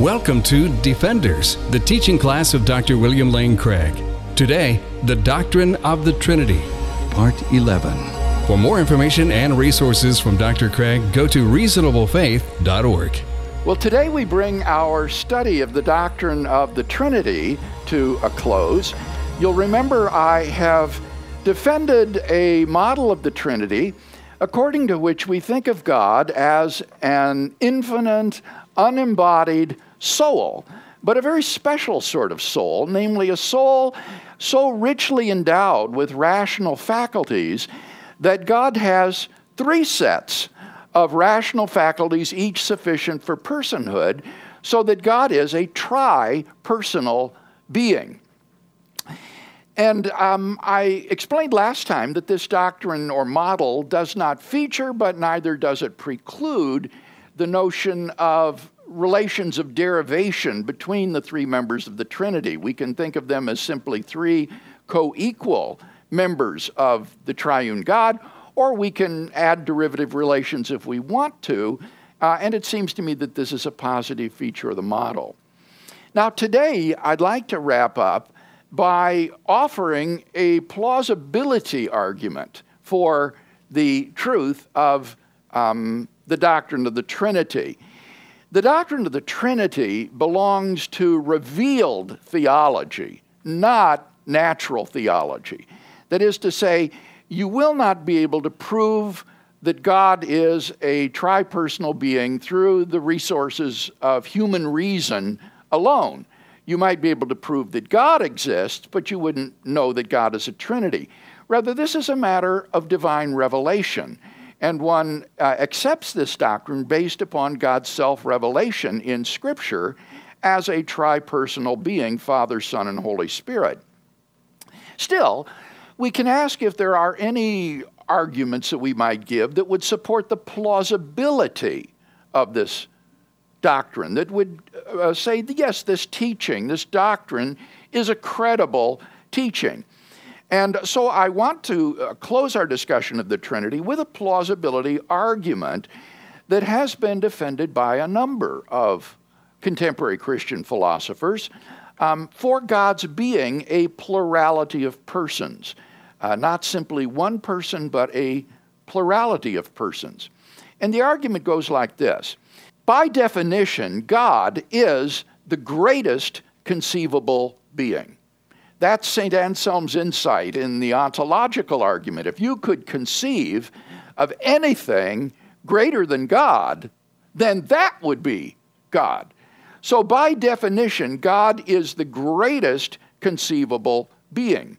Welcome to Defenders, the teaching class of Dr. William Lane Craig. Today, the Doctrine of the Trinity, Part 11. For more information and resources from Dr. Craig, go to reasonablefaith.org. Well, today we bring our study of the doctrine of the Trinity to a close. You'll remember I have defended a model of the Trinity according to which we think of God as an infinite, unembodied soul, but a very special sort of soul, namely a soul so richly endowed with rational faculties that God has three sets of rational faculties, each sufficient for personhood, so that God is a tri personal being. And um, I explained last time that this doctrine or model does not feature, but neither does it preclude, the notion of relations of derivation between the three members of the Trinity. We can think of them as simply three co equal members of the triune God, or we can add derivative relations if we want to. Uh, and it seems to me that this is a positive feature of the model. Now, today, I'd like to wrap up by offering a plausibility argument for the truth of um, the doctrine of the Trinity. The doctrine of the Trinity belongs to revealed theology, not natural theology. That is to say, you will not be able to prove that God is a tripersonal being through the resources of human reason alone. You might be able to prove that God exists, but you wouldn't know that God is a Trinity. Rather, this is a matter of divine revelation. And one uh, accepts this doctrine based upon God's self revelation in Scripture as a tripersonal being Father, Son, and Holy Spirit. Still, we can ask if there are any arguments that we might give that would support the plausibility of this doctrine, that would uh, say, yes, this teaching, this doctrine is a credible teaching. And so I want to uh, close our discussion of the Trinity with a plausibility argument that has been defended by a number of contemporary Christian philosophers um, for God's being a plurality of persons, uh, not simply one person, but a plurality of persons. And the argument goes like this By definition, God is the greatest conceivable being. That's St. Anselm's insight in the ontological argument. If you could conceive of anything greater than God, then that would be God. So, by definition, God is the greatest conceivable being.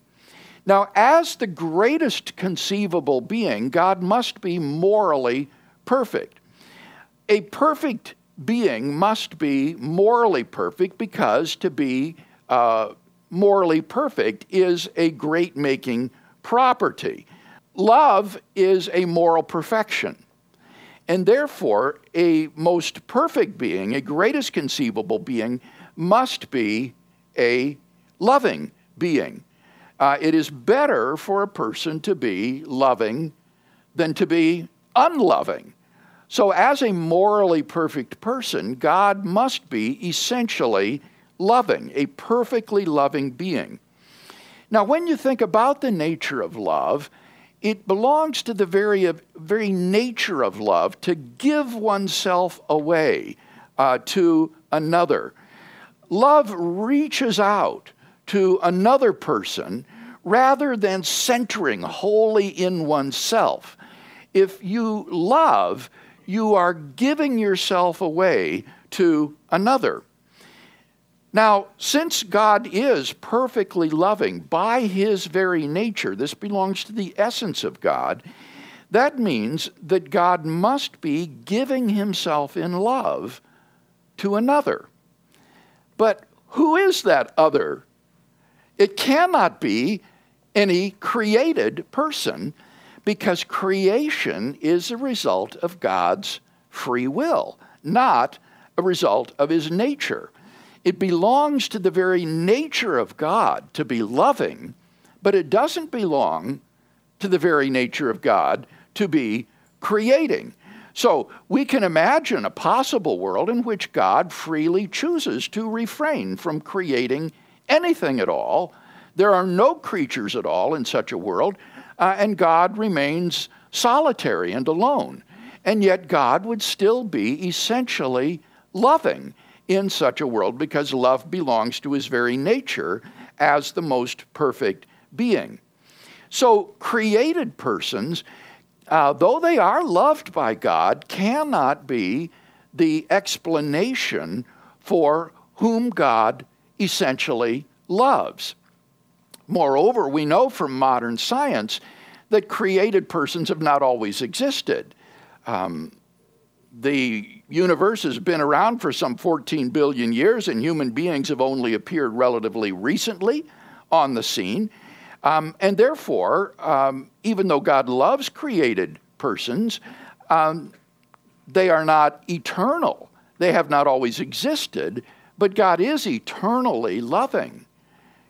Now, as the greatest conceivable being, God must be morally perfect. A perfect being must be morally perfect because to be uh, morally perfect is a great making property. Love is a moral perfection. And therefore, a most perfect being, a greatest conceivable being, must be a loving being. Uh, it is better for a person to be loving than to be unloving. So, as a morally perfect person, God must be essentially loving, a perfectly loving being. Now, when you think about the nature of love, it belongs to the very, very nature of love to give oneself away uh, to another. Love reaches out to another person rather than centering wholly in oneself. If you love, you are giving yourself away to another. Now, since God is perfectly loving by his very nature, this belongs to the essence of God, that means that God must be giving himself in love to another. But who is that other? It cannot be any created person because creation is a result of God's free will, not a result of his nature. It belongs to the very nature of God to be loving, but it doesn't belong to the very nature of God to be creating. So we can imagine a possible world in which God freely chooses to refrain from creating anything at all. There are no creatures at all in such a world, uh, and God remains solitary and alone. And yet, God would still be essentially loving in such a world because love belongs to his very nature as the most perfect being. So, created persons, uh, though they are loved by God, cannot be the explanation for whom God essentially loves. Moreover, we know from modern science that created persons have not always existed. Um, the universe has been around for some 14 billion years, and human beings have only appeared relatively recently on the scene. Um, and therefore, um, even though God loves created persons, um, they are not eternal. They have not always existed, but God is eternally loving.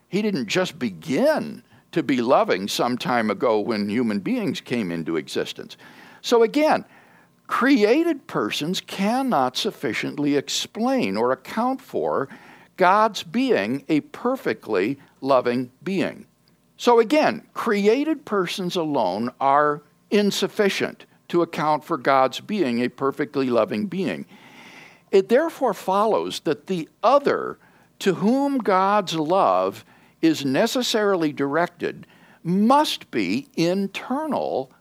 He didn't just begin to be loving some time ago when human beings came into existence. So again, created persons cannot sufficiently explain or account for God's being a perfectly loving being. So again, created persons alone are insufficient to account for God's being a perfectly loving being. It therefore follows that the other to whom God's love is necessarily directed must be internal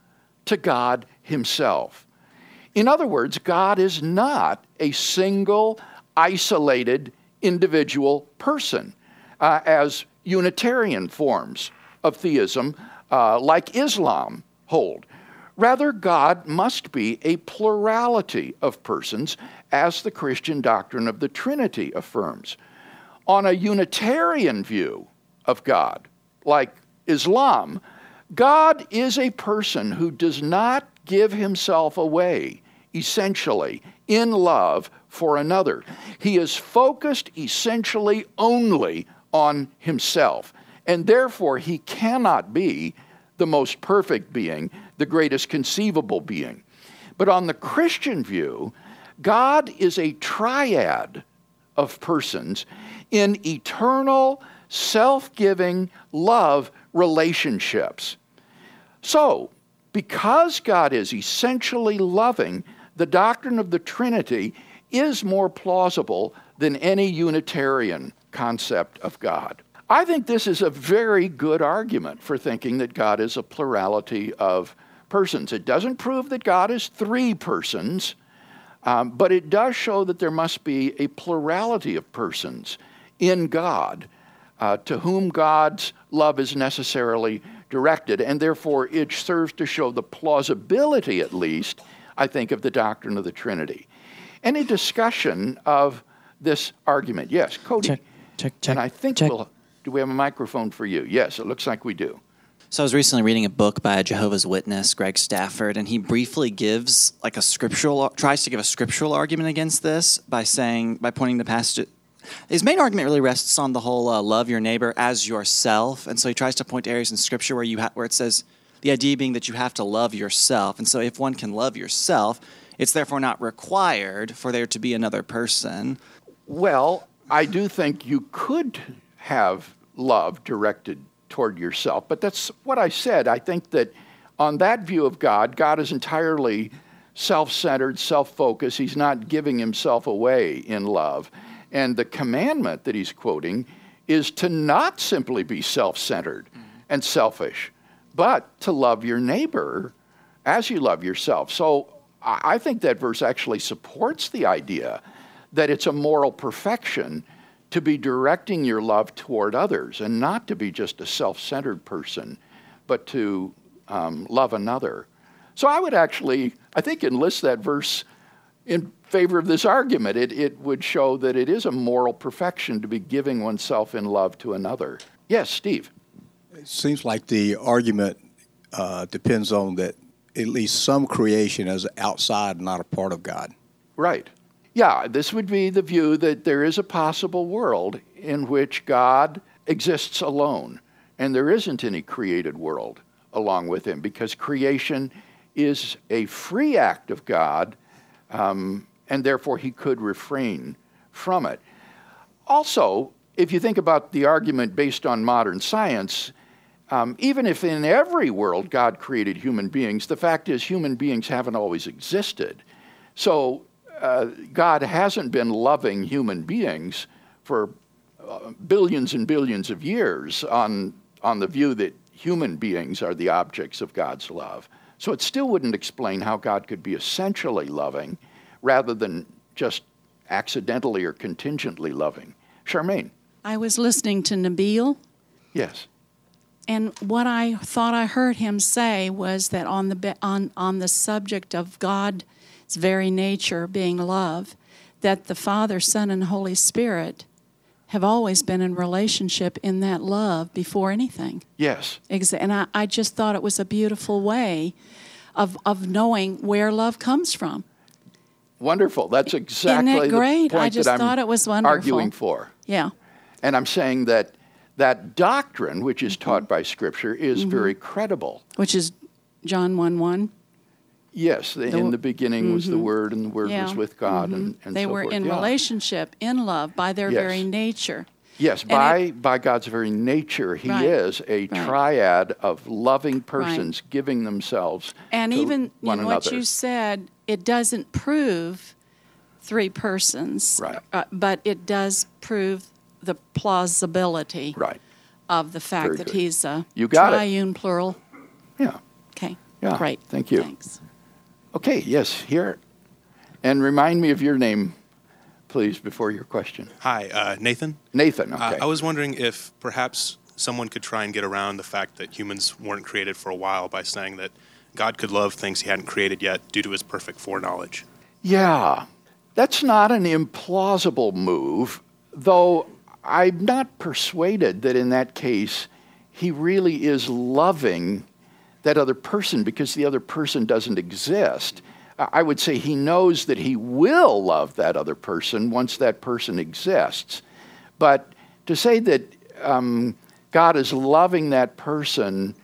to God Himself. In other words, God is not a single, isolated, individual person, uh, as Unitarian forms of theism, uh, like Islam, hold. Rather, God must be a plurality of persons, as the Christian doctrine of the Trinity affirms. On a Unitarian view, of God, like Islam, God is a person who does not give himself away, essentially, in love for another. He is focused essentially only on himself, and therefore he cannot be the most perfect being, the greatest conceivable being. But on the Christian view, God is a triad of persons in eternal self giving love relationships. So, because God is essentially loving, the doctrine of the Trinity is more plausible than any Unitarian concept of God. I think this is a very good argument for thinking that God is a plurality of persons. It doesn't prove that God is three persons, um, but it does show that there must be a plurality of persons in God uh, to whom God's love is necessarily directed, and therefore it serves to show the plausibility, at least, I think, of the doctrine of the Trinity. Any discussion of this argument? Yes, Cody. Check, check, check. And I think check. we'll. Do we have a microphone for you? Yes, it looks like we do. So I was recently reading a book by a Jehovah's Witness, Greg Stafford, and he briefly gives like a scriptural tries to give a scriptural argument against this by saying by pointing to passage his main argument really rests on the whole uh, love your neighbor as yourself, and so he tries to point to areas in Scripture where you ha- where it says the idea being that you have to love yourself, and so if one can love yourself, it's therefore not required for there to be another person. Well, I do think you could have love directed toward yourself, but that's what I said. I think that on that view of God, God is entirely self centered, self focused. He's not giving himself away in love. And the commandment that he's quoting is to not simply be self centered mm-hmm. and selfish, but to love your neighbor as you love yourself. So I think that verse actually supports the idea that it's a moral perfection to be directing your love toward others and not to be just a self centered person, but to um, love another. So I would actually, I think, enlist that verse in favor of this argument. It, it would show that it is a moral perfection to be giving oneself in love to another. Yes, Steve. It seems like the argument uh, depends on that at least some creation is outside, not a part of God. Right. Yeah, this would be the view that there is a possible world in which God exists alone, and there isn't any created world along with him because creation is a free act of God, um, and therefore he could refrain from it. Also, if you think about the argument based on modern science, um, even if in every world God created human beings, the fact is human beings haven't always existed. So uh, God hasn't been loving human beings for uh, billions and billions of years on, on the view that human beings are the objects of God's love. So it still wouldn't explain how God could be essentially loving rather than just accidentally or contingently loving. Charmaine. I was listening to Nabeel. Yes. And what I thought I heard him say was that on the on on the subject of God's very nature being love, that the Father, Son, and Holy Spirit have always been in relationship in that love before anything. Yes. And I, I just thought it was a beautiful way of, of knowing where love comes from. Wonderful. That's exactly Isn't it great? the point I just thought it was wonderful. arguing for. Yeah. And I'm saying that that doctrine, which is taught by Scripture, is Mm-hmm. very credible. Which is John 1 1. Yes, the, in the beginning was the Word, and the Word Mm-hmm. Yeah. was with God, and, and They so were forth. in Yeah. relationship, in love, by their Yes. very nature. Yes, And by it- by God's very nature, He Right. is a Right. triad of loving persons giving themselves And to even one in what you said, it doesn't prove three persons, Right. uh, but it does prove the plausibility right. of the fact Very that good. he's a You got it. triune plural. Yeah. Okay. Yeah, Great. thank you. Thanks. Okay. Yes. Here, and remind me of your name, please, before your question. Hi, uh, Nathan. Nathan. Uh, Okay. I was wondering if perhaps someone could try and get around the fact that humans weren't created for a while by saying that God could love things he hadn't created yet due to his perfect foreknowledge. Yeah, that's not an implausible move, though I'm not persuaded that in that case he really is loving that other person because the other person doesn't exist. I would say he knows that he will love that other person once that person exists. But to say that um, God is loving that person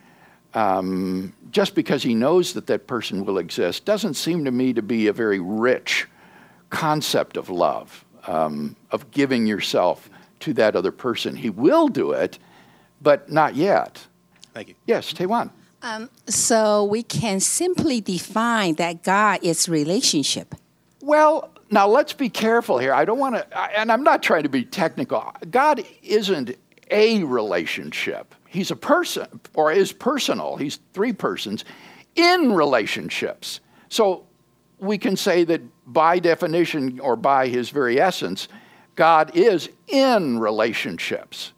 um, just because he knows that that person will exist doesn't seem to me to be a very rich concept of love, um, of giving yourself to that other person. He will do it, but not yet. Thank you. Yes, Taiwan. Um, so we can simply define that God is relationship. Well, now let's be careful here. I don't want to, and I'm not trying to be technical. God isn't a relationship, He's a person, or is personal. He's three persons in relationships. So we can say that by definition or by His very essence, God is in relationships.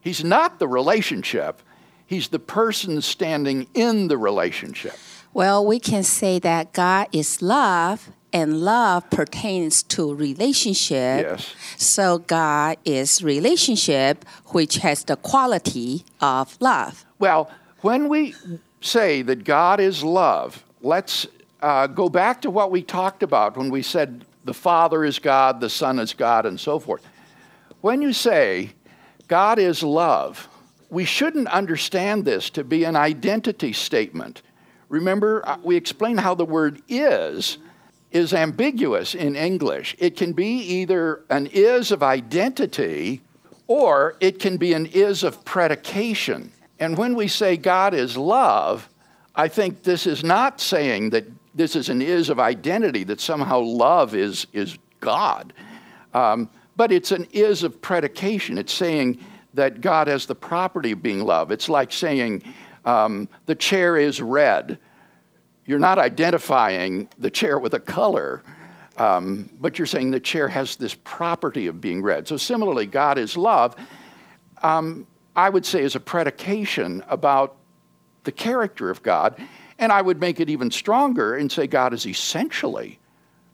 He's not the relationship, He's the person standing in the relationship. Well, we can say that God is love and love pertains to relationship. Yes. So God is relationship which has the quality of love. Well, when we say that God is love, let's uh, go back to what we talked about when we said the Father is God, the Son is God, and so forth. When you say God is love, we shouldn't understand this to be an identity statement. Remember, uh, we explained how the word is is ambiguous in English. It can be either an is of identity or it can be an is of predication. And when we say God is love, I think this is not saying that this is an is of identity, that somehow love is, is God. Um, but it's an is of predication. It's saying that God has the property of being love. It's like saying um, the chair is red. You're not identifying the chair with a color, um, but you're saying the chair has this property of being red. So, similarly, God is love, um, I would say, is a predication about the character of God. And I would make it even stronger and say God is essentially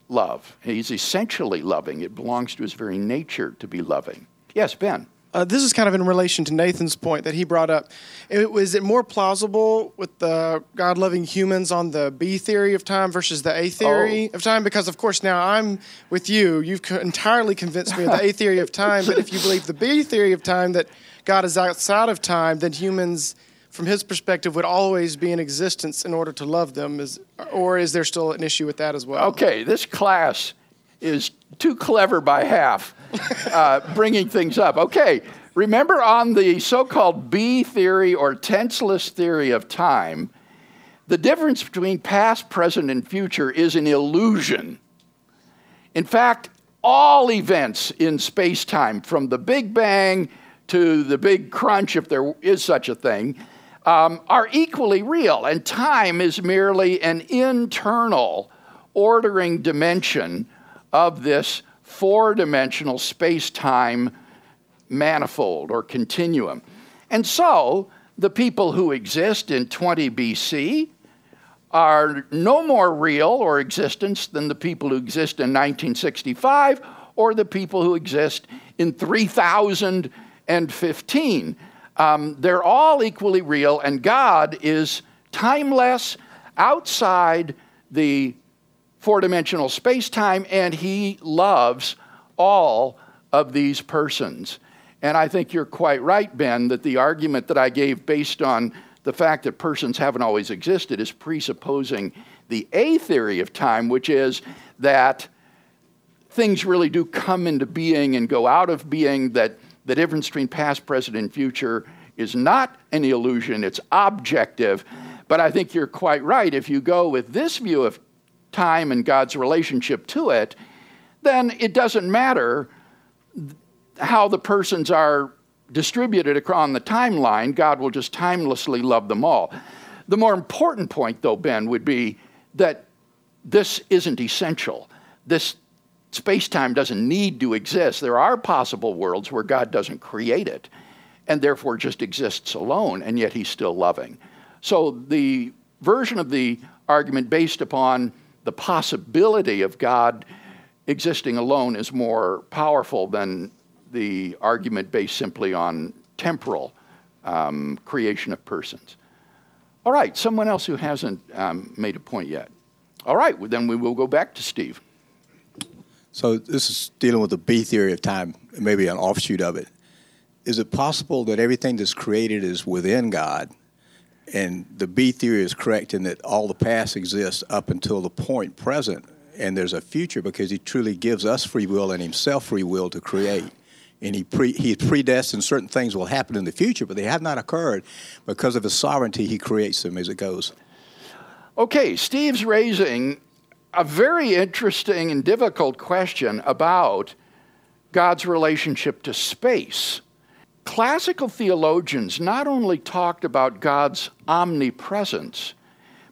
love. He's essentially loving. It belongs to his very nature to be loving. Yes, Ben. Uh, this is kind of in relation to Nathan's point that he brought up. It, was it more plausible with the God loving humans on the B theory of time versus the A theory Oh. of time? Because, of course, now I'm with you. You've entirely convinced me of the A theory of time. But if you believe the B theory of time, that God is outside of time, then humans from his perspective, would always be in existence in order to love them? Is, or is there still an issue with that as well? Okay, this class is too clever by half, uh, bringing things up. Okay, remember on the so called B theory or tenseless theory of time, the difference between past, present, and future is an illusion. In fact, all events in space time, from the Big Bang to the Big Crunch, if there is such a thing, um, are equally real. And time is merely an internal ordering dimension of this four dimensional space time manifold or continuum. And so, the people who exist in 20 BC are no more real or existence than the people who exist in 1965 or the people who exist in 3015. Um, they're all equally real, and God is timeless outside the four dimensional space time, and He loves all of these persons. And I think you're quite right, Ben, that the argument that I gave based on the fact that persons haven't always existed is presupposing the A theory of time, which is that things really do come into being and go out of being, that the difference between past, present, and future is not an illusion, it's objective. But I think you're quite right. If you go with this view of time and God's relationship to it, then it doesn't matter how the persons are distributed across the timeline. God will just timelessly love them all. The more important point, though, Ben, would be that this isn't essential. This space time doesn't need to exist. There are possible worlds where God doesn't create it and therefore just exists alone, and yet he's still loving. So the version of the argument based upon the possibility of God existing alone is more powerful than the argument based simply on temporal um, creation of persons. All right, someone else who hasn't um, made a point yet. All right, well, then we will go back to Steve. So this is dealing with the B theory of time, maybe an offshoot of it. Is it possible that everything that's created is within God, and the B theory is correct in that all the past exists up until the point present, and there's a future because He truly gives us free will and Himself free will to create? and he pre, he predestined certain things will happen in the future, but they have not occurred because of his sovereignty. He creates them as it goes. Okay, Steve's raising a very interesting and difficult question about God's relationship to space. Classical theologians not only talked about God's omnipresence,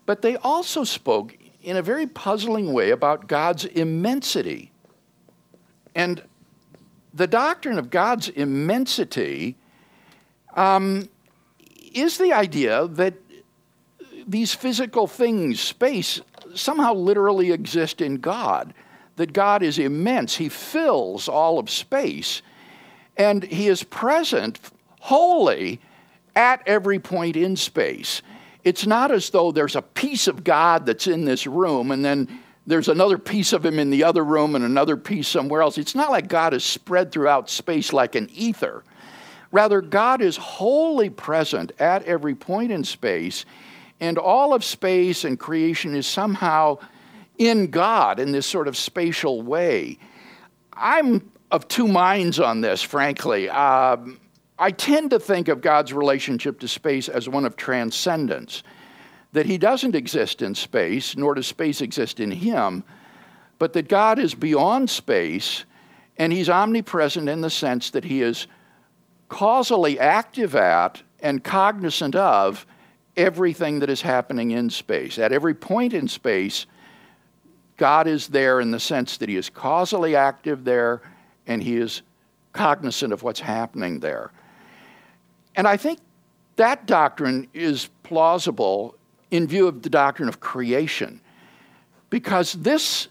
but they also spoke in a very puzzling way about God's immensity. And the doctrine of God's immensity um, is the idea that these physical things, space, somehow literally exist in God, that God is immense. He fills all of space, and He is present wholly at every point in space. It's not as though there's a piece of God that's in this room and then there's another piece of him in the other room and another piece somewhere else. It's not like God is spread throughout space like an ether. Rather, God is wholly present at every point in space, and all of space and creation is somehow in God in this sort of spatial way. I'm of two minds on this, frankly. Um, I tend to think of God's relationship to space as one of transcendence that he doesn't exist in space, nor does space exist in him, but that God is beyond space and he's omnipresent in the sense that he is causally active at and cognizant of everything that is happening in space. At every point in space, God is there in the sense that he is causally active there and he is cognizant of what's happening there. And I think that doctrine is plausible in view of the doctrine of creation. Because this,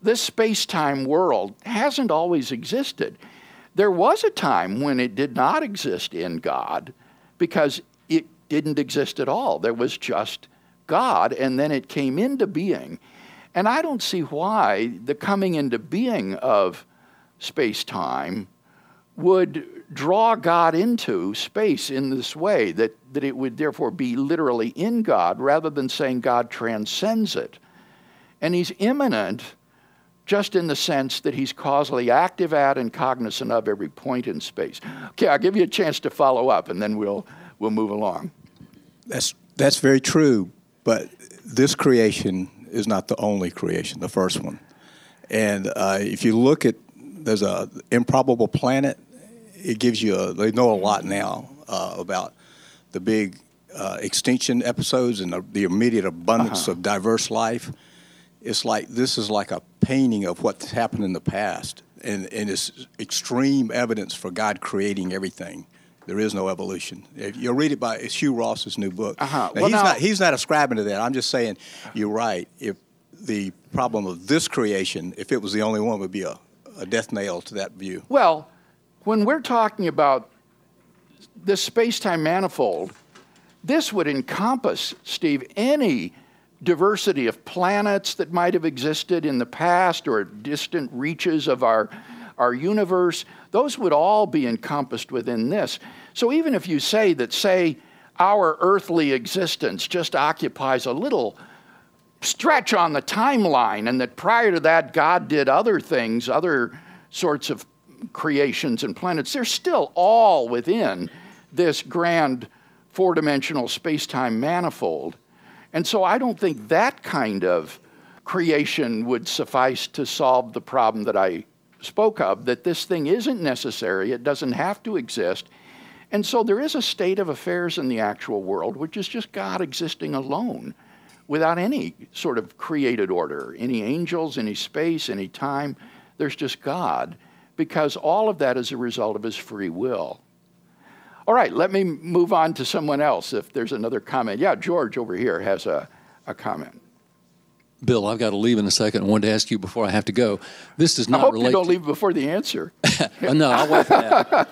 this space time world hasn't always existed. There was a time when it did not exist in God because didn't exist at all. There was just God, and then it came into being. And I don't see why the coming into being of space time would draw God into space in this way, that, that it would therefore be literally in God rather than saying God transcends it. And he's immanent just in the sense that he's causally active at and cognizant of every point in space. Okay, I'll give you a chance to follow up and then we'll, we'll move along. That's, that's very true, but this creation is not the only creation, the first one. And uh, if you look at, there's a improbable planet it gives you a, they know a lot now uh, about the big uh, extinction episodes and the, the immediate abundance uh-huh. of diverse life. It's like this is like a painting of what's happened in the past, and, and it's extreme evidence for God creating everything. There is no evolution. If you'll read it by it's Hugh Ross's new book. Uh-huh. Now, well, he's now, not he's not ascribing to that. I'm just saying you're right. If the problem of this creation, if it was the only one, would be a, a death nail to that view. Well, when we're talking about this space time manifold, this would encompass, Steve, any diversity of planets that might have existed in the past or distant reaches of our, our universe. Those would all be encompassed within this. So even if you say that, say, our earthly existence just occupies a little stretch on the timeline, and that prior to that, God did other things, other sorts of creations and planets, they're still all within this grand four dimensional space time manifold. And so I don't think that kind of creation would suffice to solve the problem that I spoke of that this thing isn't necessary, it doesn't have to exist. And so there is a state of affairs in the actual world which is just God existing alone without any sort of created order, any angels, any space, any time. There's just God because all of that is a result of his free will. All right, let me move on to someone else if there's another comment. Yeah, George over here has a, a comment. Bill, I've got to leave in a second. I wanted to ask you before I have to go. This does not I hope relate. you don't to... leave before the answer. no, I'll wait for that.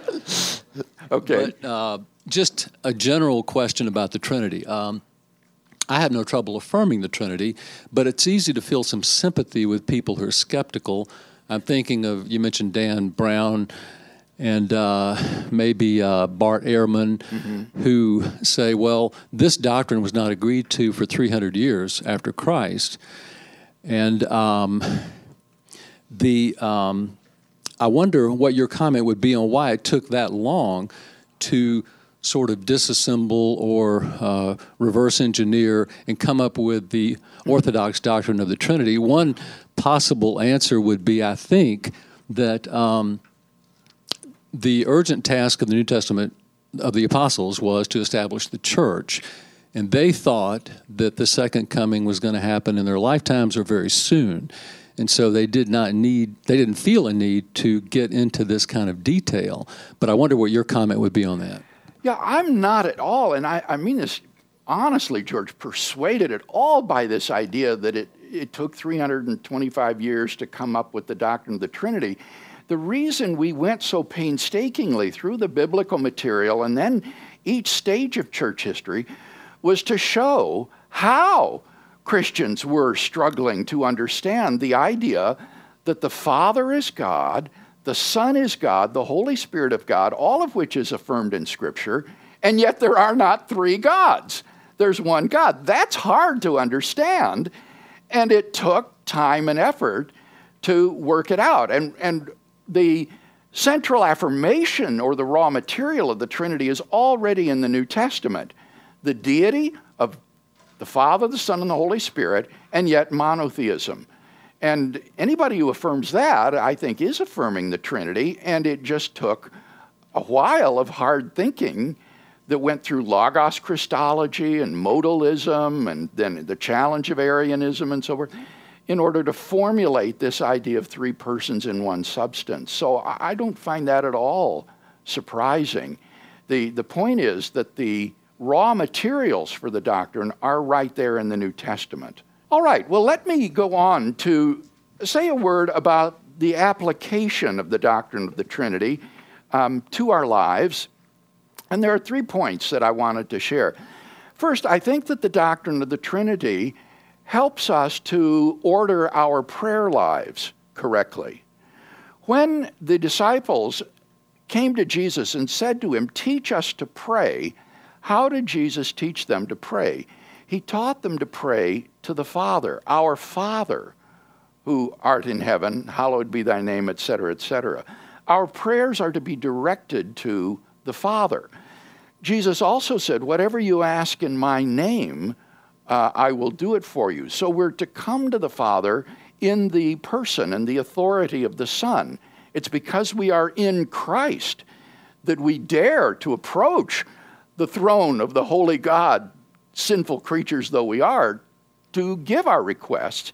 okay. But, uh, just a general question about the Trinity. Um, I have no trouble affirming the Trinity, but it's easy to feel some sympathy with people who are skeptical I'm thinking of you mentioned Dan Brown and uh, maybe uh, Bart Ehrman, mm-hmm. who say, well, this doctrine was not agreed to for 300 years after Christ. And um, the um, I wonder what your comment would be on why it took that long to sort of disassemble or uh, reverse engineer and come up with the Orthodox doctrine of the Trinity. One possible answer would be, I think, that um, the urgent task of the New Testament of the apostles was to establish the church. And they thought that the second coming was going to happen in their lifetimes or very soon. And so they did not need, they didn't feel a need to get into this kind of detail. But I wonder what your comment would be on that. Yeah, I'm not at all, and I, I mean this honestly, George, persuaded at all by this idea that it, it took 325 years to come up with the doctrine of the Trinity. The reason we went so painstakingly through the biblical material and then each stage of church history was to show how Christians were struggling to understand the idea that the Father is God the Son is God, the Holy Spirit of God, all of which is affirmed in Scripture, and yet there are not three gods. There's one God. That's hard to understand, and it took time and effort to work it out. And, and the central affirmation or the raw material of the Trinity is already in the New Testament the deity of the Father, the Son, and the Holy Spirit, and yet monotheism. And anybody who affirms that, I think, is affirming the Trinity, and it just took a while of hard thinking that went through Logos Christology and modalism and then the challenge of Arianism and so forth in order to formulate this idea of three persons in one substance. So I don't find that at all surprising. The, the point is that the raw materials for the doctrine are right there in the New Testament. All right, well, let me go on to say a word about the application of the doctrine of the Trinity um, to our lives. And there are three points that I wanted to share. First, I think that the doctrine of the Trinity helps us to order our prayer lives correctly. When the disciples came to Jesus and said to him, Teach us to pray. How did Jesus teach them to pray? He taught them to pray to the Father, our Father, who art in heaven, hallowed be thy name, etc., etc. Our prayers are to be directed to the Father. Jesus also said, Whatever you ask in my name, uh, I will do it for you. So we're to come to the Father in the person and the authority of the Son. It's because we are in Christ that we dare to approach the throne of the holy God, sinful creatures though we are, to give our requests.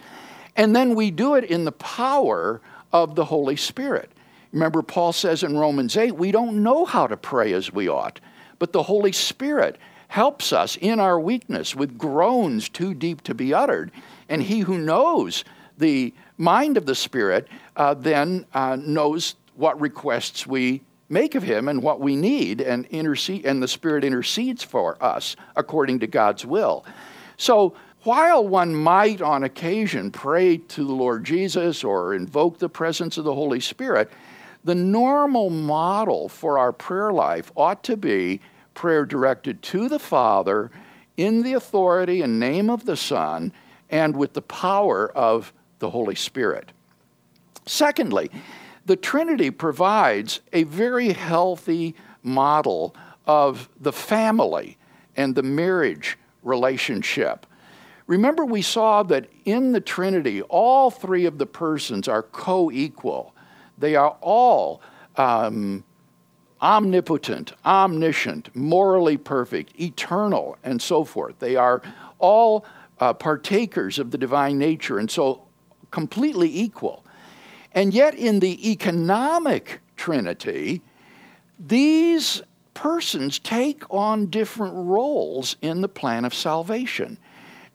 And then we do it in the power of the Holy Spirit. Remember, Paul says in Romans 8, we don't know how to pray as we ought, but the Holy Spirit helps us in our weakness with groans too deep to be uttered. And he who knows the mind of the Spirit uh, then uh, knows what requests we make of him and what we need, and, intercede, and the Spirit intercedes for us according to God's will. So, while one might on occasion pray to the Lord Jesus or invoke the presence of the Holy Spirit, the normal model for our prayer life ought to be prayer directed to the Father in the authority and name of the Son and with the power of the Holy Spirit. Secondly, the Trinity provides a very healthy model of the family and the marriage relationship. Remember, we saw that in the Trinity, all three of the persons are co equal. They are all um, omnipotent, omniscient, morally perfect, eternal, and so forth. They are all uh, partakers of the divine nature, and so completely equal. And yet, in the economic Trinity, these persons take on different roles in the plan of salvation.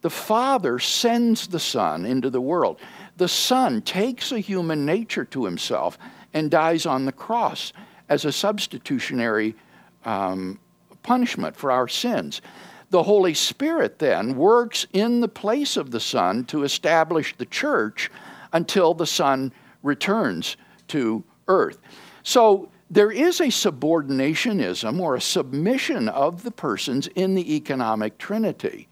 The Father sends the Son into the world. The Son takes a human nature to himself and dies on the cross as a substitutionary um, punishment for our sins. The Holy Spirit then works in the place of the Son to establish the church until the Son returns to earth. So there is a subordinationism or a submission of the persons in the economic trinity.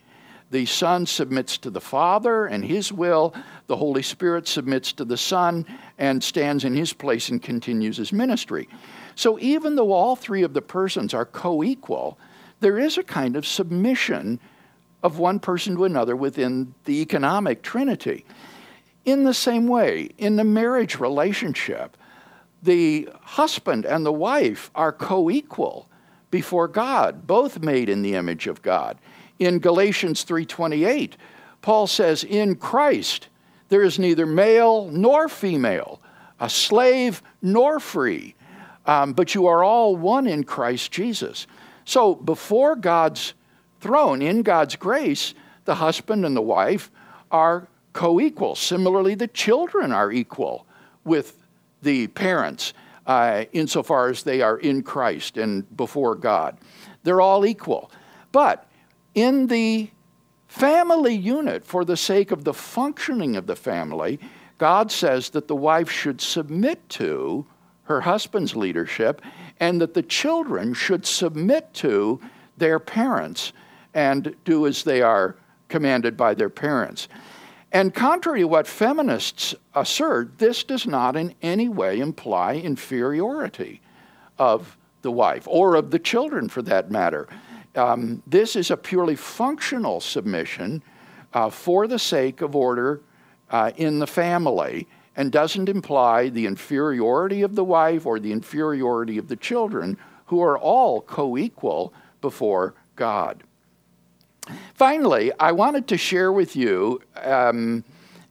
The Son submits to the Father and His will. The Holy Spirit submits to the Son and stands in His place and continues His ministry. So even though all three of the persons are co equal, there is a kind of submission of one person to another within the economic trinity. In the same way, in the marriage relationship, the husband and the wife are co equal before God, both made in the image of God. In Galatians 3:28, Paul says, "In Christ there is neither male nor female, a slave nor free, um, but you are all one in Christ Jesus." So before God's throne, in God's grace, the husband and the wife are co equal. Similarly, the children are equal with the parents uh, insofar as they are in Christ and before God. They're all equal. But in the family unit, for the sake of the functioning of the family, God says that the wife should submit to her husband's leadership and that the children should submit to their parents and do as they are commanded by their parents. And contrary to what feminists assert, this does not in any way imply inferiority of the wife or of the children for that matter. Um, this is a purely functional submission uh, for the sake of order uh, in the family and doesn't imply the inferiority of the wife or the inferiority of the children, who are all co equal before God. Finally, I wanted to share with you um,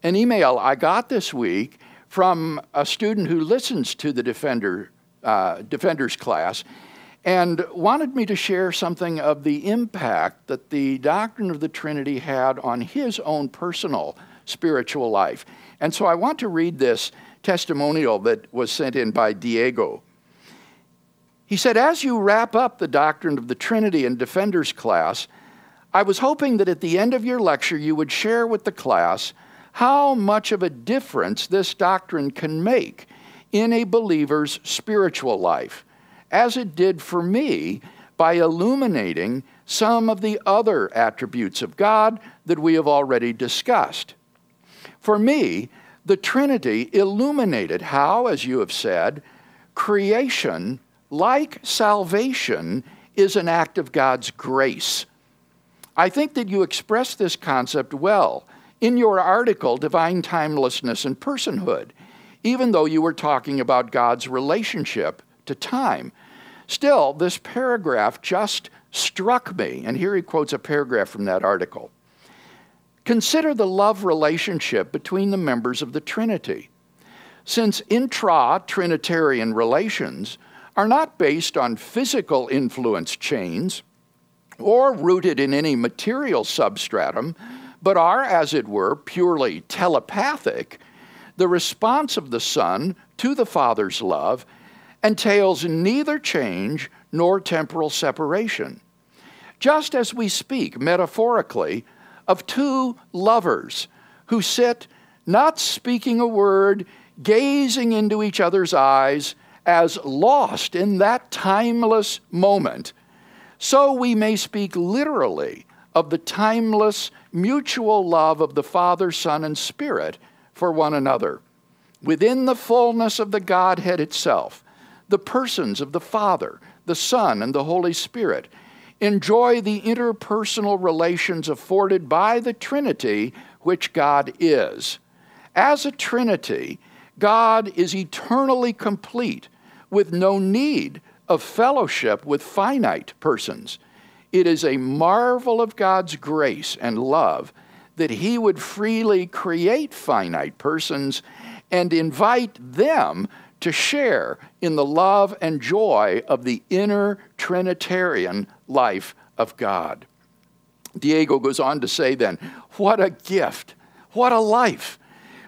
an email I got this week from a student who listens to the Defender, uh, Defenders class and wanted me to share something of the impact that the doctrine of the Trinity had on his own personal spiritual life. And so I want to read this testimonial that was sent in by Diego. He said, As you wrap up the doctrine of the Trinity in Defenders class, I was hoping that at the end of your lecture you would share with the class how much of a difference this doctrine can make in a believer's spiritual life. as it did for me by illuminating some of the other attributes of God that we have already discussed. For me, the Trinity illuminated how, as you have said, creation, like salvation, is an act of God's grace. I think that you express this concept well in your article, Divine Timelessness and Personhood, even though you were talking about God's relationship to time. Still, this paragraph just struck me, and here he quotes a paragraph from that article. Consider the love relationship between the members of the Trinity. Since intra Trinitarian relations are not based on physical influence chains or rooted in any material substratum, but are, as it were, purely telepathic, the response of the Son to the Father's love entails neither change nor temporal separation. Just as we speak metaphorically of two lovers who sit not speaking a word, gazing into each other's eyes as lost in that timeless moment, so we may speak literally of the timeless mutual love of the Father, Son, and Spirit for one another. Within the fullness of the Godhead itself, the persons of the Father, the Son, and the Holy Spirit enjoy the interpersonal relations afforded by the Trinity, which God is. As a Trinity, God is eternally complete with no need of fellowship with finite persons. It is a marvel of God's grace and love that He would freely create finite persons and invite them to share in the love and joy of the inner Trinitarian life of God. Diego goes on to say then, what a gift, what a life.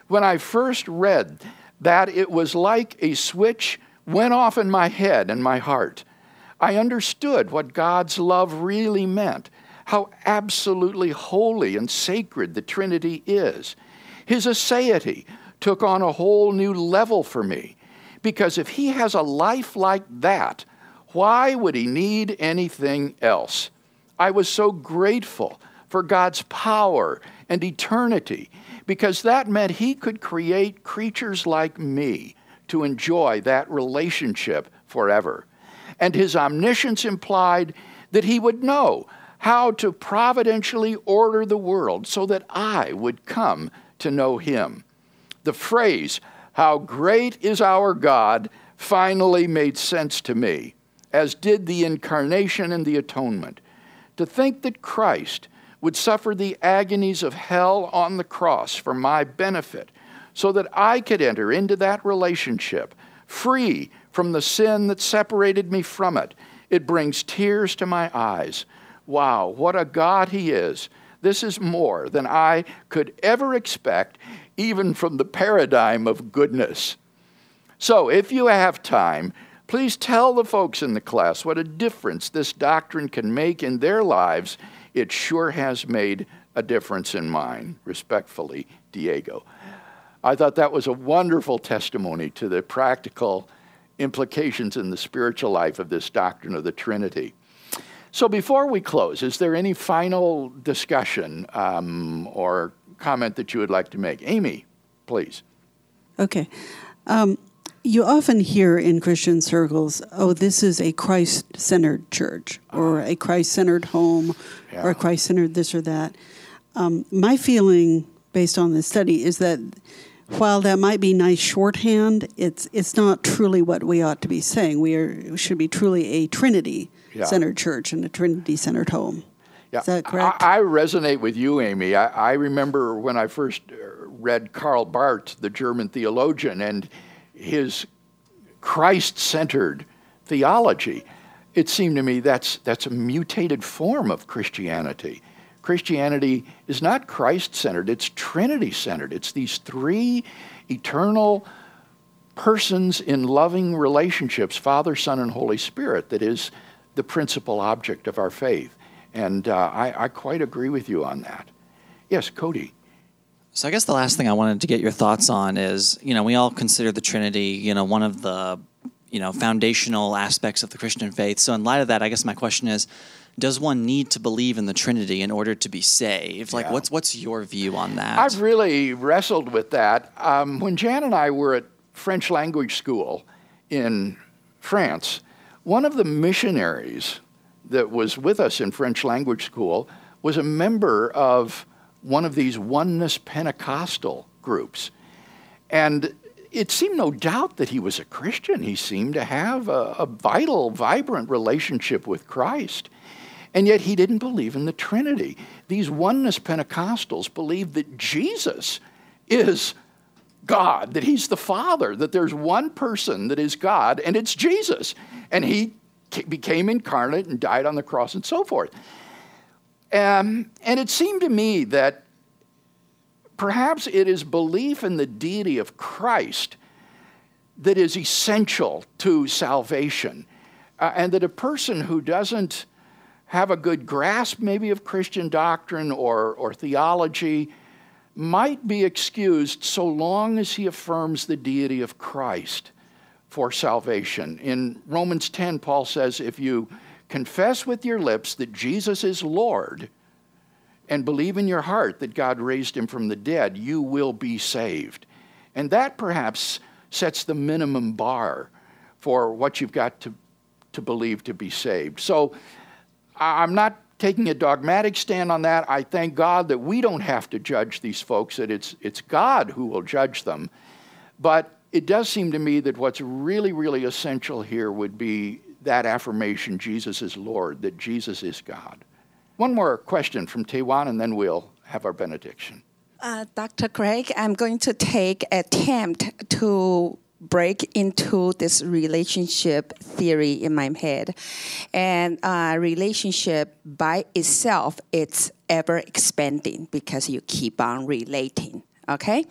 When I first read that, it was like a switch went off in my head and my heart. I understood what God's love really meant, how absolutely holy and sacred the Trinity is. His aseity took on a whole new level for me, because if He has a life like that, why would He need anything else? I was so grateful for God's power and eternity, because that meant He could create creatures like me to enjoy that relationship forever and his omniscience implied that he would know how to providentially order the world so that I would come to know him. The phrase, How great is our God, finally made sense to me, as did the incarnation and the atonement. To think that Christ would suffer the agonies of hell on the cross for my benefit, so that I could enter into that relationship free from the sin that separated me from it. It brings tears to my eyes. Wow, what a God He is. This is more than I could ever expect, even from the paradigm of goodness. So, if you have time, please tell the folks in the class what a difference this doctrine can make in their lives. It sure has made a difference in mine. Respectfully, Diego. I thought that was a wonderful testimony to the practical implications in the spiritual life of this doctrine of the Trinity. So, before we close, is there any final discussion um, or comment that you would like to make? Amy, please. Okay. Um, you often hear in Christian circles, oh, this is a Christ centered church, or a Christ centered home, yeah. or a Christ centered this or that. Um, my feeling, based on this study, is that while that might be nice shorthand, it's it's not truly what we ought to be saying. We are should be truly a Trinity centered yeah. church and a Trinity centered home. Yeah. Is that correct? I, I resonate with you, Amy. I, I, remember when I first uh, read Karl Barth, the German theologian, and his Christ centered theology. It seemed to me that's that's a mutated form of Christianity. Christianity is not Christ centered, it's Trinity centered. It's these three eternal persons in loving relationships Father, Son, and Holy Spirit that is the principal object of our faith. And uh, I, I quite agree with you on that. Yes, Cody. So I guess the last thing I wanted to get your thoughts on is, you know, we all consider the Trinity, you know, one of the you know foundational aspects of the Christian faith. So in light of that, I guess my question is. Does one need to believe in the Trinity in order to be saved? Like, Yeah. what's what's your view on that? I've really wrestled with that. Um, when Jan and I were at French language school in France, one of the missionaries that was with us in French language school was a member of one of these oneness Pentecostal groups. And it seemed no doubt that he was a Christian. He seemed to have a, a vital, vibrant relationship with Christ. And yet he didn't believe in the Trinity. These oneness Pentecostals believed that Jesus is God, that he's the Father, that there's one person that is God, and it's Jesus. And he became incarnate and died on the cross and so forth. Um, and it seemed to me that perhaps it is belief in the deity of Christ that is essential to salvation. Uh, and that a person who doesn't have a good grasp, maybe, of Christian doctrine or, or theology might be excused so long as he affirms the deity of Christ for salvation. In Romans 10, Paul says, if you confess with your lips that Jesus is Lord and believe in your heart that God raised him from the dead, you will be saved. And that perhaps sets the minimum bar for what you've got to, to believe to be saved. So I'm not taking a dogmatic stand on that. I thank God that we don't have to judge these folks, that it's, it's God who will judge them. But it does seem to me that what's really, really essential here would be that affirmation Jesus is Lord, that Jesus is God. One more question from Taiwan, and then we'll have our benediction. Uh, Dr. Craig, I'm going to take attempt to break into this relationship theory in my head. And uh, relationship by itself, it's ever expanding because you keep on relating. Okay,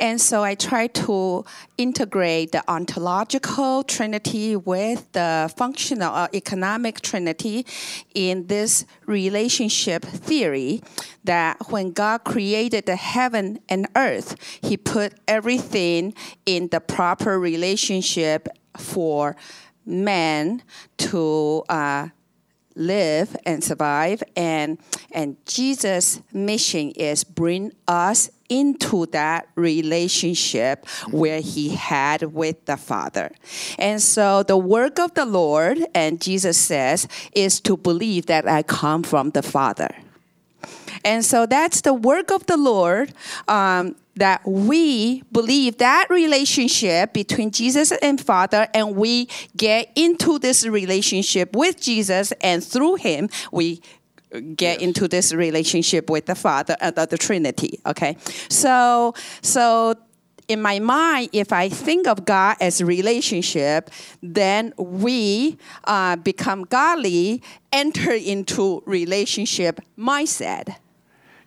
and so I try to integrate the ontological trinity with the functional uh, economic trinity in this relationship theory that when God created the heaven and earth, He put everything in the proper relationship for man to uh, live and survive. And and Jesus mission is bring us into that relationship where he had with the father. And so the work of the lord and jesus says is to believe that i come from the father and so that's the work of the Lord um, that we believe that relationship between Jesus and Father, and we get into this relationship with Jesus, and through Him, we get into this relationship with the Father, uh, the, the Trinity. Okay, so so in my mind, if I think of God as relationship, then we uh, become godly, enter into relationship mindset.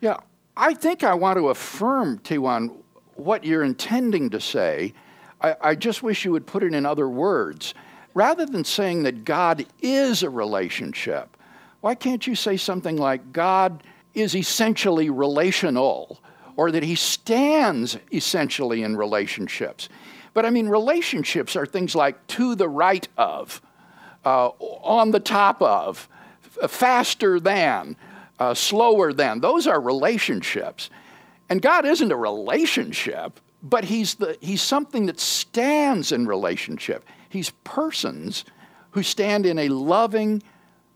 Yeah, I think I want to affirm, Tiwan, what you're intending to say. I, I just wish you would put it in other words. Rather than saying that God is a relationship, why can't you say something like God is essentially relational or that he stands essentially in relationships? But I mean, relationships are things like to the right of, uh, on the top of, faster than, uh, slower than. Those are relationships. And God isn't a relationship, but he's, the, he's something that stands in relationship. He's persons who stand in a loving,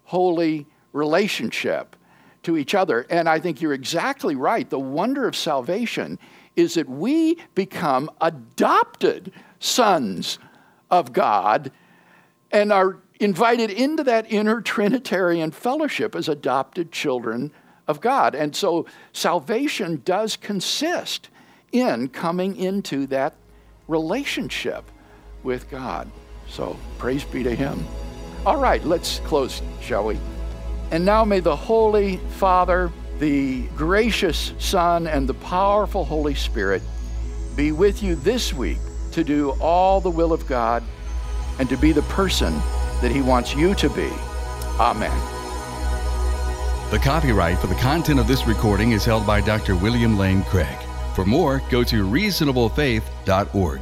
holy relationship to each other. And I think you're exactly right. The wonder of salvation is that we become adopted sons of God and are invited into that inner Trinitarian fellowship as adopted children of God. And so salvation does consist in coming into that relationship with God. So praise be to Him. All right, let's close, shall we? And now may the Holy Father, the gracious Son, and the powerful Holy Spirit be with you this week to do all the will of God and to be the person that He wants you to be. Amen. The copyright for the content of this recording is held by Dr. William Lane Craig. For more, go to reasonablefaith.org.